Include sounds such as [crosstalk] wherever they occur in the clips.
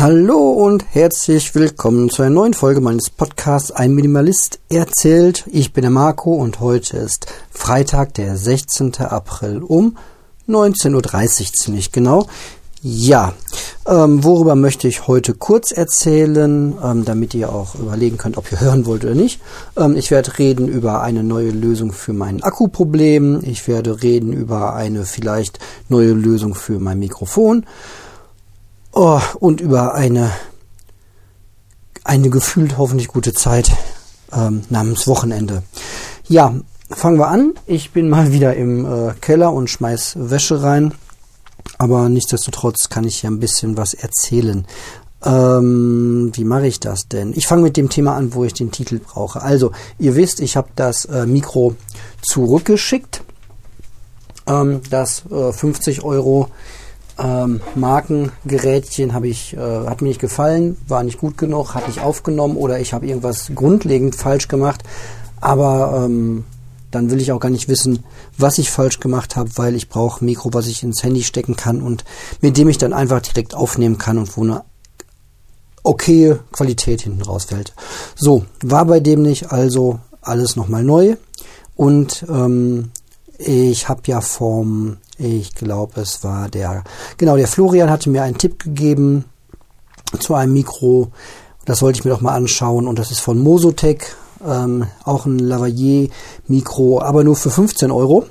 Hallo und herzlich willkommen zu einer neuen Folge meines Podcasts Ein Minimalist erzählt. Ich bin der Marco und heute ist Freitag, der 16. April um 19.30 Uhr ziemlich genau. Ja, ähm, worüber möchte ich heute kurz erzählen, ähm, damit ihr auch überlegen könnt, ob ihr hören wollt oder nicht. Ähm, ich werde reden über eine neue Lösung für mein Akkuproblem. Ich werde reden über eine vielleicht neue Lösung für mein Mikrofon. Oh, und über eine, eine gefühlt hoffentlich gute Zeit ähm, namens Wochenende. Ja, fangen wir an. Ich bin mal [laughs] wieder im äh, Keller und schmeiß Wäsche rein. Aber nichtsdestotrotz kann ich hier ein bisschen was erzählen. Ähm, wie mache ich das denn? Ich fange mit dem Thema an, wo ich den Titel brauche. Also, ihr wisst, ich habe das äh, Mikro zurückgeschickt. Ähm, das äh, 50 Euro ähm, Markengerätchen habe ich, äh, hat mir nicht gefallen, war nicht gut genug, hat nicht aufgenommen oder ich habe irgendwas grundlegend falsch gemacht. Aber ähm, dann will ich auch gar nicht wissen, was ich falsch gemacht habe, weil ich brauche Mikro, was ich ins Handy stecken kann und mit dem ich dann einfach direkt aufnehmen kann und wo eine okaye Qualität hinten rausfällt. So, war bei dem nicht, also alles nochmal neu. Und ähm, ich habe ja vom, ich glaube, es war der, genau, der Florian hatte mir einen Tipp gegeben zu einem Mikro. Das wollte ich mir doch mal anschauen und das ist von Mosotec, ähm, auch ein Lavalier-Mikro, aber nur für 15 Euro.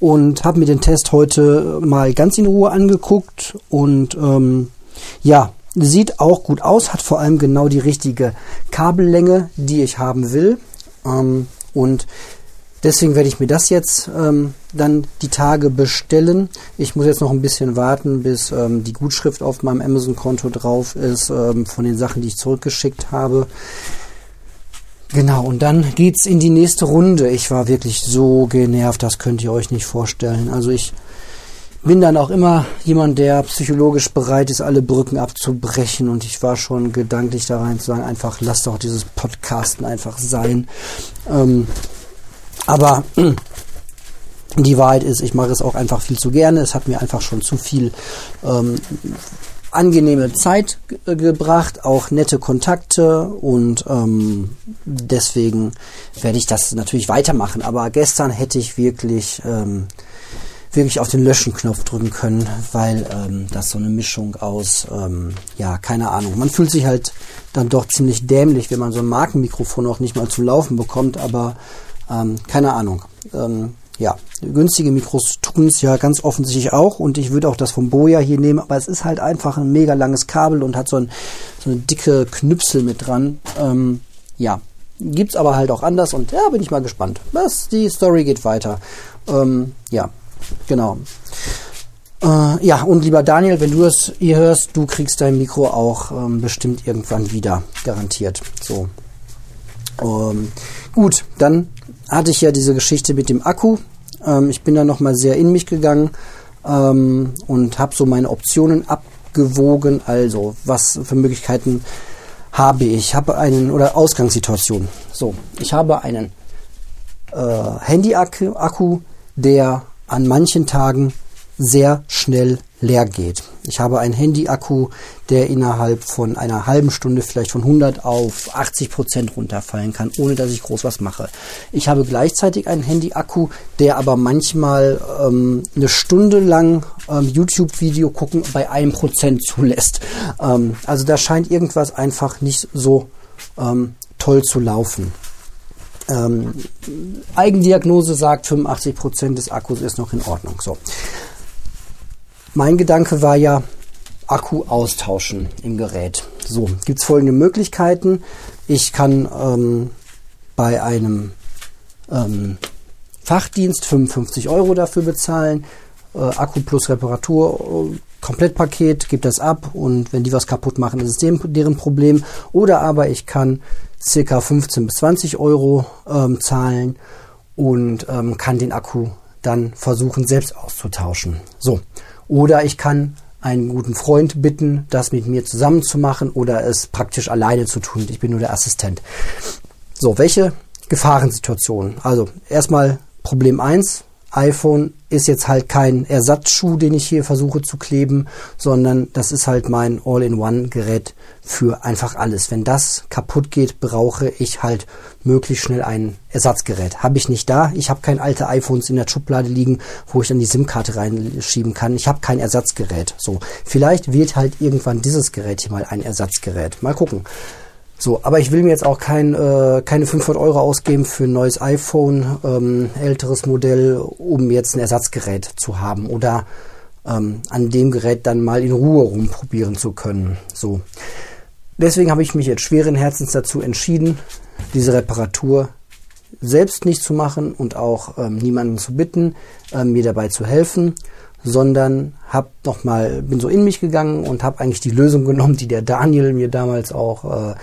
Und habe mir den Test heute mal ganz in Ruhe angeguckt und ähm, ja, sieht auch gut aus, hat vor allem genau die richtige Kabellänge, die ich haben will. Ähm, und Deswegen werde ich mir das jetzt ähm, dann die Tage bestellen. Ich muss jetzt noch ein bisschen warten, bis ähm, die Gutschrift auf meinem Amazon-Konto drauf ist ähm, von den Sachen, die ich zurückgeschickt habe. Genau, und dann geht's in die nächste Runde. Ich war wirklich so genervt, das könnt ihr euch nicht vorstellen. Also ich bin dann auch immer jemand, der psychologisch bereit ist, alle Brücken abzubrechen. Und ich war schon gedanklich da rein zu sagen, einfach lasst doch dieses Podcasten einfach sein. Ähm, aber die Wahrheit ist, ich mache es auch einfach viel zu gerne. Es hat mir einfach schon zu viel ähm, angenehme Zeit gebracht, auch nette Kontakte und ähm, deswegen werde ich das natürlich weitermachen. Aber gestern hätte ich wirklich ähm, wirklich auf den Löschen-Knopf drücken können, weil ähm, das so eine Mischung aus, ähm, ja, keine Ahnung. Man fühlt sich halt dann doch ziemlich dämlich, wenn man so ein Markenmikrofon auch nicht mal zu laufen bekommt, aber ähm, keine Ahnung. Ähm, ja, günstige Mikros tun es ja ganz offensichtlich auch und ich würde auch das vom Boja hier nehmen, aber es ist halt einfach ein mega langes Kabel und hat so, ein, so eine dicke Knüpsel mit dran. Ähm, ja, gibt's aber halt auch anders und ja, bin ich mal gespannt. Was, die Story geht weiter. Ähm, ja, genau. Äh, ja, und lieber Daniel, wenn du es hier hörst, du kriegst dein Mikro auch ähm, bestimmt irgendwann wieder, garantiert. So. Ähm, gut, dann hatte ich ja diese Geschichte mit dem Akku. Ähm, ich bin da nochmal sehr in mich gegangen ähm, und habe so meine Optionen abgewogen. Also, was für Möglichkeiten habe ich? Ich habe einen, oder Ausgangssituation. So, ich habe einen äh, Handy-Akku, der an manchen Tagen sehr schnell leer geht. Ich habe einen Handy-Akku, der innerhalb von einer halben Stunde vielleicht von 100 auf 80 Prozent runterfallen kann, ohne dass ich groß was mache. Ich habe gleichzeitig einen Handy-Akku, der aber manchmal ähm, eine Stunde lang ähm, YouTube-Video gucken bei einem Prozent zulässt. Ähm, also da scheint irgendwas einfach nicht so ähm, toll zu laufen. Ähm, Eigendiagnose sagt, 85 Prozent des Akkus ist noch in Ordnung. So. Mein Gedanke war ja, Akku austauschen im Gerät. So, gibt es folgende Möglichkeiten. Ich kann ähm, bei einem ähm, Fachdienst 55 Euro dafür bezahlen. Äh, Akku plus Reparatur, äh, Komplettpaket, gibt das ab und wenn die was kaputt machen, ist es dem, deren Problem. Oder aber ich kann circa 15 bis 20 Euro ähm, zahlen und ähm, kann den Akku dann versuchen selbst auszutauschen. So, oder ich kann einen guten Freund bitten, das mit mir zusammen zu machen oder es praktisch alleine zu tun. Ich bin nur der Assistent. So, welche Gefahrensituationen? Also erstmal Problem 1, iPhone ist jetzt halt kein Ersatzschuh, den ich hier versuche zu kleben, sondern das ist halt mein All-in-One-Gerät für einfach alles. Wenn das kaputt geht, brauche ich halt möglichst schnell ein Ersatzgerät. Habe ich nicht da. Ich habe kein alte iPhones in der Schublade liegen, wo ich dann die SIM-Karte reinschieben kann. Ich habe kein Ersatzgerät. So, vielleicht wird halt irgendwann dieses Gerät hier mal ein Ersatzgerät. Mal gucken. So, aber ich will mir jetzt auch kein, äh, keine 500 Euro ausgeben für ein neues iPhone, ähm, älteres Modell, um jetzt ein Ersatzgerät zu haben oder ähm, an dem Gerät dann mal in Ruhe rumprobieren zu können. So. Deswegen habe ich mich jetzt schweren Herzens dazu entschieden, diese Reparatur selbst nicht zu machen und auch ähm, niemanden zu bitten, ähm, mir dabei zu helfen, sondern hab noch mal bin so in mich gegangen und habe eigentlich die Lösung genommen, die der Daniel mir damals auch äh,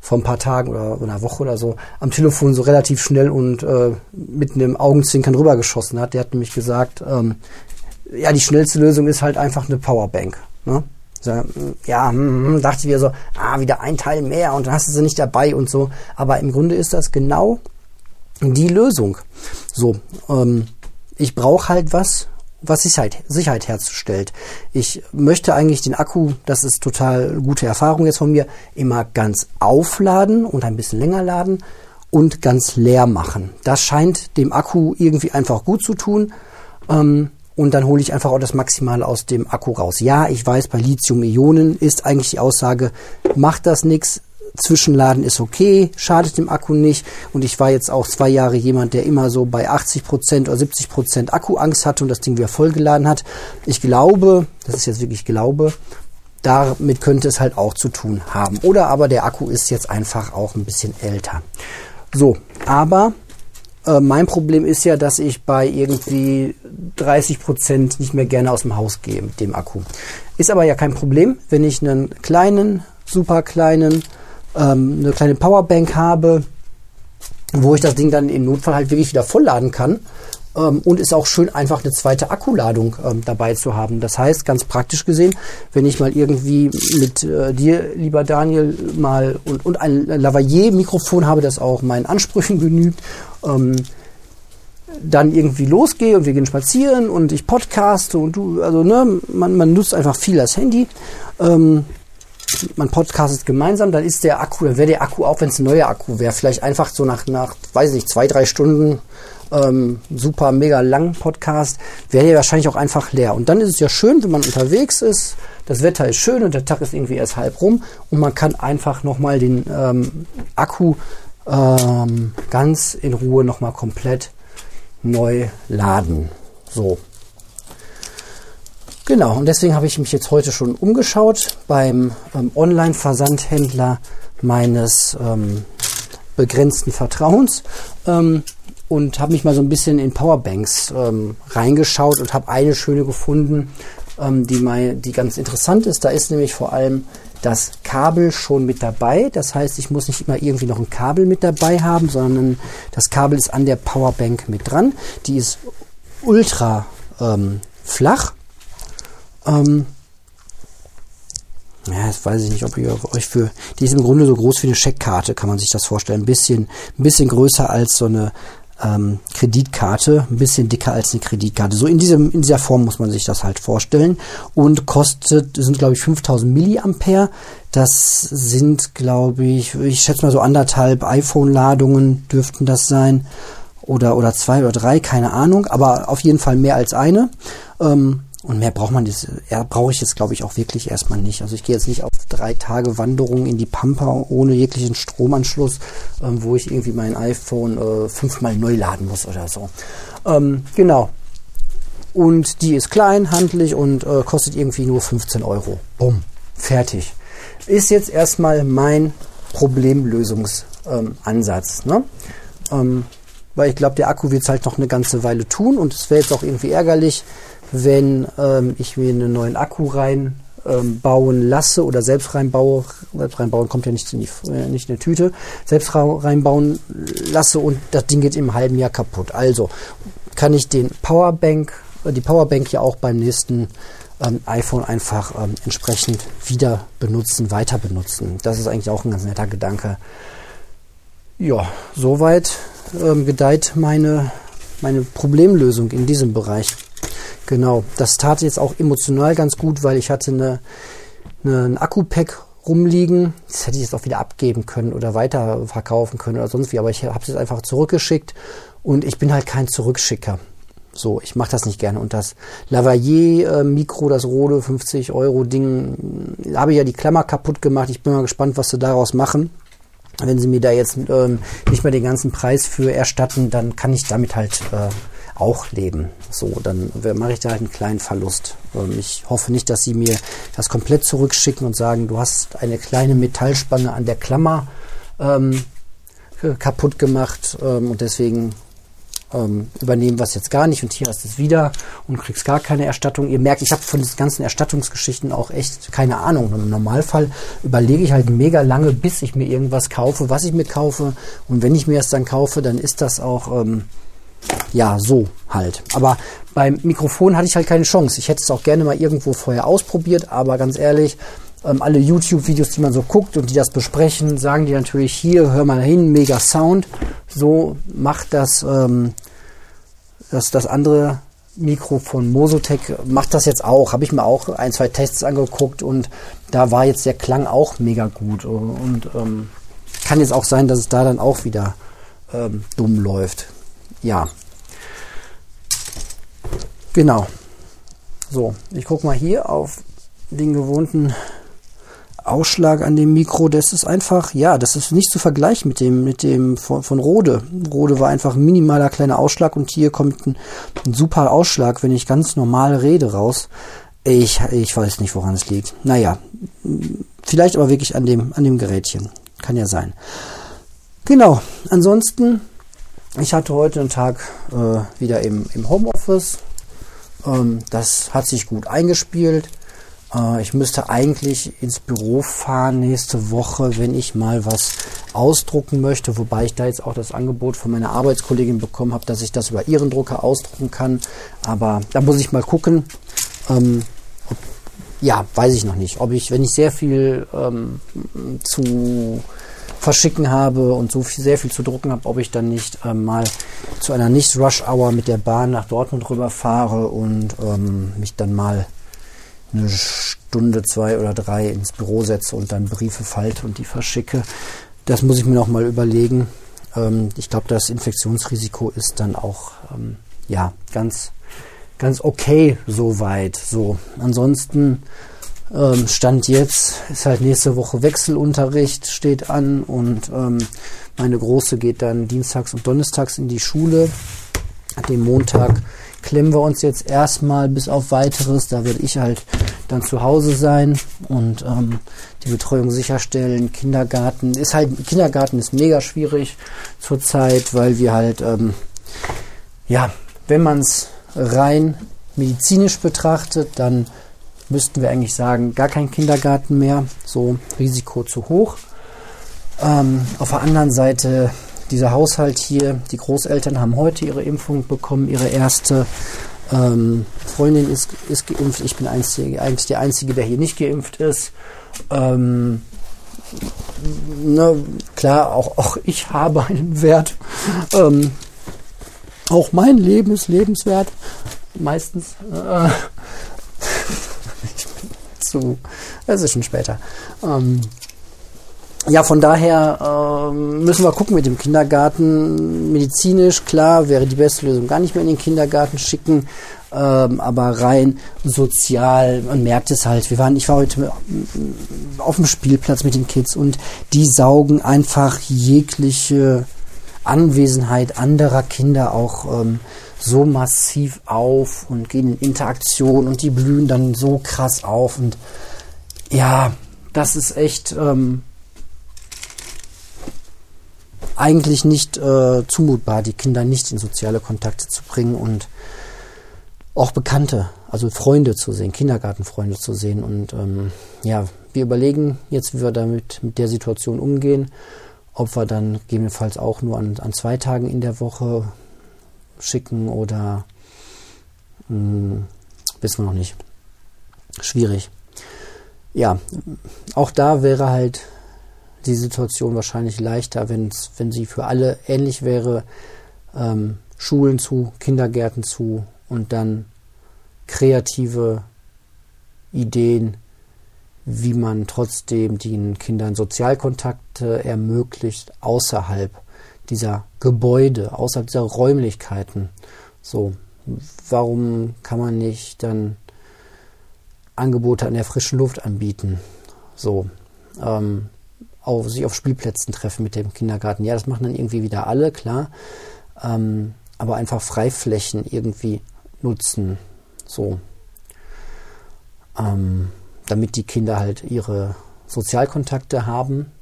vor ein paar Tagen oder einer Woche oder so am Telefon so relativ schnell und äh, mit einem Augenzwinkern rübergeschossen hat. Der hat nämlich gesagt, ähm, ja, die schnellste Lösung ist halt einfach eine Powerbank. Ne? Ja, hm, hm, dachte ich wieder so, ah, wieder ein Teil mehr und dann hast du sie nicht dabei und so. Aber im Grunde ist das genau die Lösung. So, ähm, ich brauche halt was, was Sicherheit, Sicherheit herzustellt. Ich möchte eigentlich den Akku, das ist total gute Erfahrung jetzt von mir, immer ganz aufladen und ein bisschen länger laden und ganz leer machen. Das scheint dem Akku irgendwie einfach gut zu tun. Ähm, und dann hole ich einfach auch das Maximale aus dem Akku raus. Ja, ich weiß, bei Lithium-Ionen ist eigentlich die Aussage, macht das nichts, Zwischenladen ist okay, schadet dem Akku nicht. Und ich war jetzt auch zwei Jahre jemand, der immer so bei 80% oder 70% Akkuangst hatte und das Ding wieder vollgeladen hat. Ich glaube, das ist jetzt wirklich Glaube, damit könnte es halt auch zu tun haben. Oder aber der Akku ist jetzt einfach auch ein bisschen älter. So, aber äh, mein Problem ist ja, dass ich bei irgendwie 30% nicht mehr gerne aus dem Haus gehe mit dem Akku. Ist aber ja kein Problem, wenn ich einen kleinen, super kleinen ähm, eine kleine Powerbank habe, wo ich das Ding dann im Notfall halt wirklich wieder vollladen kann. Ähm, und ist auch schön, einfach eine zweite Akkuladung ähm, dabei zu haben. Das heißt, ganz praktisch gesehen, wenn ich mal irgendwie mit äh, dir, lieber Daniel, mal und, und ein Lavalier-Mikrofon habe, das auch meinen Ansprüchen genügt, ähm, dann irgendwie losgehe und wir gehen spazieren und ich podcaste und du, also ne, man, man nutzt einfach viel das Handy. Ähm, man podcastet gemeinsam, dann ist der Akku, dann wäre der Akku auch, wenn es ein neuer Akku wäre, vielleicht einfach so nach, nach, weiß nicht, zwei, drei Stunden ähm, super mega lang Podcast, wäre der wahrscheinlich auch einfach leer. Und dann ist es ja schön, wenn man unterwegs ist, das Wetter ist schön und der Tag ist irgendwie erst halb rum und man kann einfach nochmal den ähm, Akku ähm, ganz in Ruhe nochmal komplett neu laden. So, Genau, und deswegen habe ich mich jetzt heute schon umgeschaut beim ähm, Online-Versandhändler meines ähm, begrenzten Vertrauens ähm, und habe mich mal so ein bisschen in Powerbanks ähm, reingeschaut und habe eine schöne gefunden, ähm, die, mal, die ganz interessant ist. Da ist nämlich vor allem das Kabel schon mit dabei. Das heißt, ich muss nicht immer irgendwie noch ein Kabel mit dabei haben, sondern das Kabel ist an der Powerbank mit dran. Die ist ultra ähm, flach ähm, ja, das weiß ich nicht, ob ihr euch für. Die ist im Grunde so groß wie eine Scheckkarte, kann man sich das vorstellen. Ein bisschen, ein bisschen größer als so eine ähm, Kreditkarte, ein bisschen dicker als eine Kreditkarte. So in diesem, in dieser Form muss man sich das halt vorstellen. Und kostet, sind glaube ich 5000 Milliampere. Das sind, glaube ich, ich schätze mal so anderthalb iPhone-Ladungen dürften das sein. Oder, oder zwei oder drei, keine Ahnung. Aber auf jeden Fall mehr als eine. Ähm, und mehr braucht man das, ja, brauche ich jetzt, glaube ich, auch wirklich erstmal nicht. Also ich gehe jetzt nicht auf drei Tage Wanderung in die Pampa ohne jeglichen Stromanschluss, ähm, wo ich irgendwie mein iPhone äh, fünfmal neu laden muss oder so. Ähm, genau. Und die ist klein, handlich und äh, kostet irgendwie nur 15 Euro. Bumm, fertig. Ist jetzt erstmal mein Problemlösungsansatz. Ähm, ne? Ähm, weil ich glaube, der Akku wird es halt noch eine ganze Weile tun und es wäre jetzt auch irgendwie ärgerlich, wenn ähm, ich mir einen neuen Akku rein ähm, lasse oder selbst reinbaue, selbst reinbauen kommt ja nicht in, die, äh, nicht in eine Tüte, selbst reinbauen lasse und das Ding geht im halben Jahr kaputt. Also kann ich den Powerbank, äh, die Powerbank ja auch beim nächsten ähm, iPhone einfach ähm, entsprechend wieder benutzen, weiter benutzen. Das ist eigentlich auch ein ganz netter Gedanke. Ja, soweit ähm, gedeiht meine meine Problemlösung in diesem Bereich. Genau, das tat jetzt auch emotional ganz gut, weil ich hatte eine, eine, ein Akku-Pack rumliegen. Das hätte ich jetzt auch wieder abgeben können oder weiter verkaufen können oder sonst wie, aber ich habe es jetzt einfach zurückgeschickt und ich bin halt kein Zurückschicker. So, ich mache das nicht gerne. Und das Lavalier äh, Mikro, das Rode 50 Euro Ding, habe ich ja die Klammer kaputt gemacht. Ich bin mal gespannt, was sie daraus machen. Wenn sie mir da jetzt ähm, nicht mehr den ganzen Preis für erstatten, dann kann ich damit halt äh, auch leben. So, dann mache ich da halt einen kleinen Verlust. Ähm, ich hoffe nicht, dass sie mir das komplett zurückschicken und sagen, du hast eine kleine Metallspanne an der Klammer ähm, kaputt gemacht ähm, und deswegen ähm, übernehmen es jetzt gar nicht und hier hast du es wieder und kriegst gar keine Erstattung. Ihr merkt, ich habe von diesen ganzen Erstattungsgeschichten auch echt keine Ahnung. Und Im Normalfall überlege ich halt mega lange, bis ich mir irgendwas kaufe, was ich mir kaufe. Und wenn ich mir es dann kaufe, dann ist das auch ähm, ja so halt. Aber beim Mikrofon hatte ich halt keine Chance. Ich hätte es auch gerne mal irgendwo vorher ausprobiert, aber ganz ehrlich, ähm, alle YouTube-Videos, die man so guckt und die das besprechen, sagen die natürlich hier, hör mal hin, mega Sound. So macht das, ähm, das, das andere Mikro von Mosotec macht das jetzt auch. Habe ich mir auch ein, zwei Tests angeguckt und da war jetzt der Klang auch mega gut. Und ähm, kann jetzt auch sein, dass es da dann auch wieder ähm, dumm läuft. Ja. Genau. So, ich gucke mal hier auf den gewohnten Ausschlag an dem Mikro, das ist einfach, ja, das ist nicht zu vergleichen mit dem, mit dem von, von Rode. Rode war einfach ein minimaler kleiner Ausschlag und hier kommt ein, ein super Ausschlag, wenn ich ganz normal rede raus. Ich, ich weiß nicht, woran es liegt. Naja, vielleicht aber wirklich an dem, an dem Gerätchen. Kann ja sein. Genau. Ansonsten, ich hatte heute einen Tag äh, wieder im, im Homeoffice. Ähm, das hat sich gut eingespielt. Äh, ich müsste eigentlich ins Büro fahren nächste Woche, wenn ich mal was ausdrucken möchte, wobei ich da jetzt auch das Angebot von meiner Arbeitskollegin bekommen habe, dass ich das über ihren Drucker ausdrucken kann. Aber da muss ich mal gucken. Ähm, ob, ja, weiß ich noch nicht. Ob ich, wenn ich sehr viel ähm, zu verschicken habe und so viel, sehr viel zu drucken habe, ob ich dann nicht ähm, mal zu einer Nicht-Rush-Hour mit der Bahn nach Dortmund rüberfahre und ähm, mich dann mal eine Stunde, zwei oder drei ins Büro setze und dann Briefe falte und die verschicke. Das muss ich mir noch mal überlegen. Ähm, ich glaube, das Infektionsrisiko ist dann auch ähm, ja ganz ganz okay soweit. So, ansonsten ähm, Stand jetzt ist halt nächste Woche Wechselunterricht steht an und meine Große geht dann dienstags und donnerstags in die Schule. Hat den Montag klemmen wir uns jetzt erstmal bis auf weiteres. Da werde ich halt dann zu Hause sein und ähm, die Betreuung sicherstellen. Kindergarten ist halt, Kindergarten ist mega schwierig zurzeit, weil wir halt, ähm, ja, wenn man es rein medizinisch betrachtet, dann müssten wir eigentlich sagen, gar kein Kindergarten mehr, so Risiko zu hoch. Ähm, auf der anderen Seite dieser Haushalt hier, die Großeltern haben heute ihre Impfung bekommen, ihre erste. Ähm, Freundin ist, ist geimpft. Ich bin einzige, eigentlich der Einzige, der hier nicht geimpft ist. Ähm, ne, klar, auch, auch ich habe einen Wert. Ähm, auch mein Leben ist lebenswert. Meistens. Äh, [laughs] ich bin zu. Es ist schon später. Ähm, ja, von daher ähm, müssen wir gucken mit dem Kindergarten. Medizinisch, klar, wäre die beste Lösung gar nicht mehr in den Kindergarten schicken, ähm, aber rein sozial, man merkt es halt. Wir waren, ich war heute auf dem Spielplatz mit den Kids und die saugen einfach jegliche Anwesenheit anderer Kinder auch ähm, so massiv auf und gehen in Interaktion und die blühen dann so krass auf und ja, das ist echt. Ähm, eigentlich nicht äh, zumutbar, die Kinder nicht in soziale Kontakte zu bringen und auch Bekannte, also Freunde zu sehen, Kindergartenfreunde zu sehen. Und ähm, ja, wir überlegen jetzt, wie wir damit mit der Situation umgehen, ob wir dann gegebenenfalls auch nur an, an zwei Tagen in der Woche schicken oder mh, hm, wissen wir noch nicht. Schwierig. Ja, auch da wäre halt die Situation wahrscheinlich leichter, wenn's, wenn sie für alle ähnlich wäre. Ähm, Schulen zu, Kindergärten zu und dann kreative Ideen, wie man trotzdem den Kindern Sozialkontakte ermöglicht außerhalb dieser Gebäude, außerhalb dieser Räumlichkeiten. So, warum kann man nicht dann Angebote an der frischen Luft anbieten? So, ähm, auf, sich auf Spielplätzen treffen mit dem Kindergarten. Ja, das machen dann irgendwie wieder alle, klar. Ähm, aber einfach Freiflächen irgendwie nutzen. So. Ähm, damit die Kinder halt ihre Sozialkontakte haben,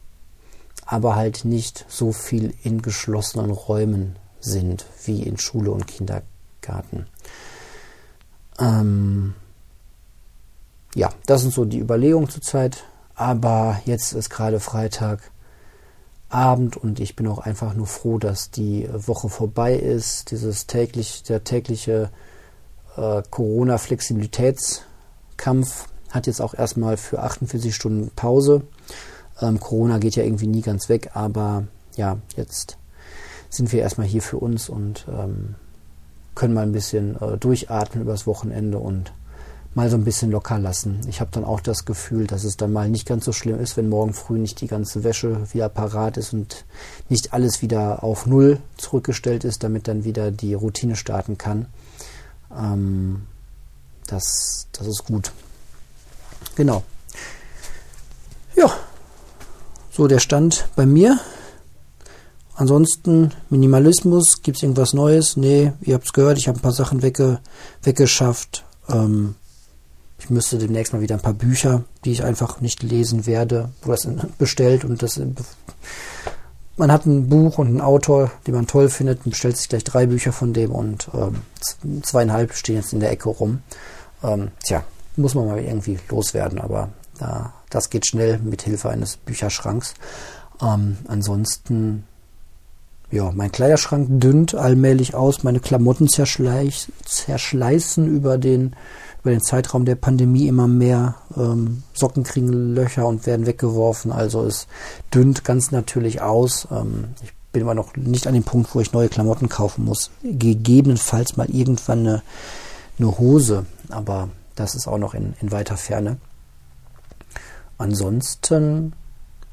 aber halt nicht so viel in geschlossenen Räumen sind wie in Schule und Kindergarten. Ähm, ja, das sind so die Überlegungen zurzeit. Aber jetzt ist gerade Freitagabend und ich bin auch einfach nur froh, dass die Woche vorbei ist. Dieses täglich, der tägliche äh, Corona-Flexibilitätskampf hat jetzt auch erstmal für 48 Stunden Pause. Ähm, Corona geht ja irgendwie nie ganz weg, aber ja, jetzt sind wir erstmal hier für uns und ähm, können mal ein bisschen äh, durchatmen übers Wochenende und mal so ein bisschen locker lassen. Ich habe dann auch das Gefühl, dass es dann mal nicht ganz so schlimm ist, wenn morgen früh nicht die ganze Wäsche wieder parat ist und nicht alles wieder auf Null zurückgestellt ist, damit dann wieder die Routine starten kann. Ähm, das, das ist gut. Genau. Ja, so der Stand bei mir. Ansonsten Minimalismus, gibt es irgendwas Neues? Nee, ihr habt es gehört, ich habe ein paar Sachen wegge weggeschafft. Ähm, ich müsste demnächst mal wieder ein paar Bücher, die ich einfach nicht lesen werde, wo das bestellt und das man hat ein Buch und einen Autor, den man toll findet, und bestellt sich gleich drei Bücher von dem und ähm, zweieinhalb stehen jetzt in der Ecke rum. Ähm, tja, muss man mal irgendwie loswerden, aber äh, das geht schnell mit Hilfe eines Bücherschranks. Ähm, ansonsten, ja, mein Kleiderschrank dünnt allmählich aus, meine Klamotten zerschleißen über den über den Zeitraum der Pandemie immer mehr ähm, Socken kriegen Löcher und werden weggeworfen. Also es dünnt ganz natürlich aus. Ähm, ich bin immer noch nicht an dem Punkt, wo ich neue Klamotten kaufen muss. Gegebenenfalls mal irgendwann eine, eine Hose, aber das ist auch noch in, in weiter Ferne. Ansonsten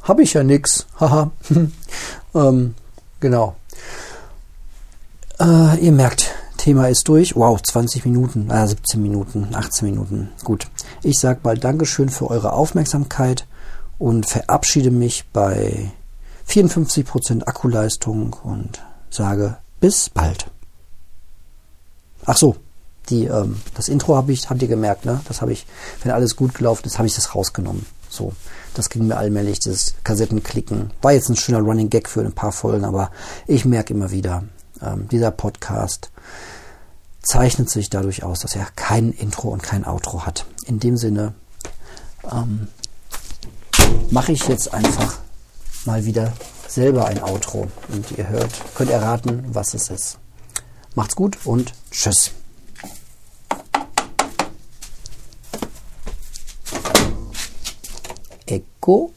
habe ich ja nichts. Haha. [laughs] ähm, genau. Äh, ihr merkt, Thema ist durch. Wow, 20 Minuten, äh, 17 Minuten, 18 Minuten. Gut. Ich sage mal Dankeschön für eure Aufmerksamkeit und verabschiede mich bei 54% Akkuleistung und sage bis bald. Ach so, die, ähm, das Intro habe ich, habt ihr gemerkt, ne? Das habe ich, wenn alles gut gelaufen ist, habe ich das rausgenommen. So, das ging mir allmählich, das Kassettenklicken. War jetzt ein schöner Running Gag für ein paar Folgen, aber ich merke immer wieder, ähm, dieser Podcast zeichnet sich dadurch aus, dass er kein Intro und kein Outro hat. In dem Sinne ähm, mache ich jetzt einfach mal wieder selber ein Outro und ihr hört, könnt erraten, was es ist. Macht's gut und tschüss. Echo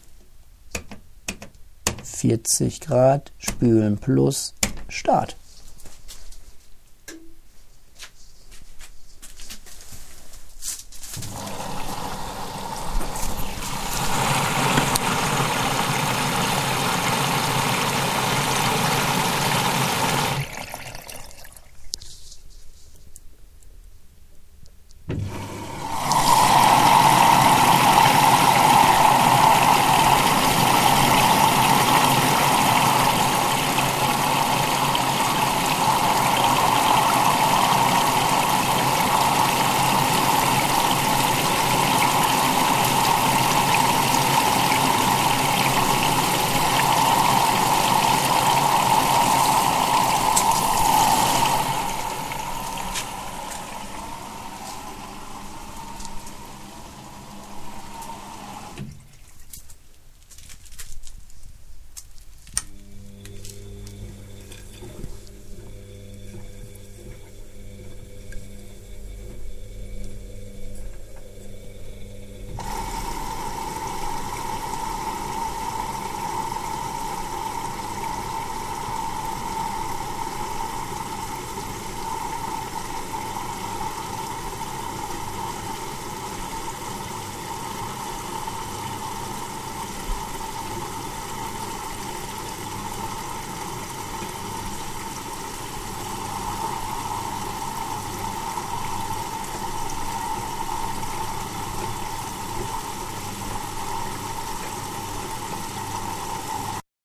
40 Grad, Spülen plus, Start.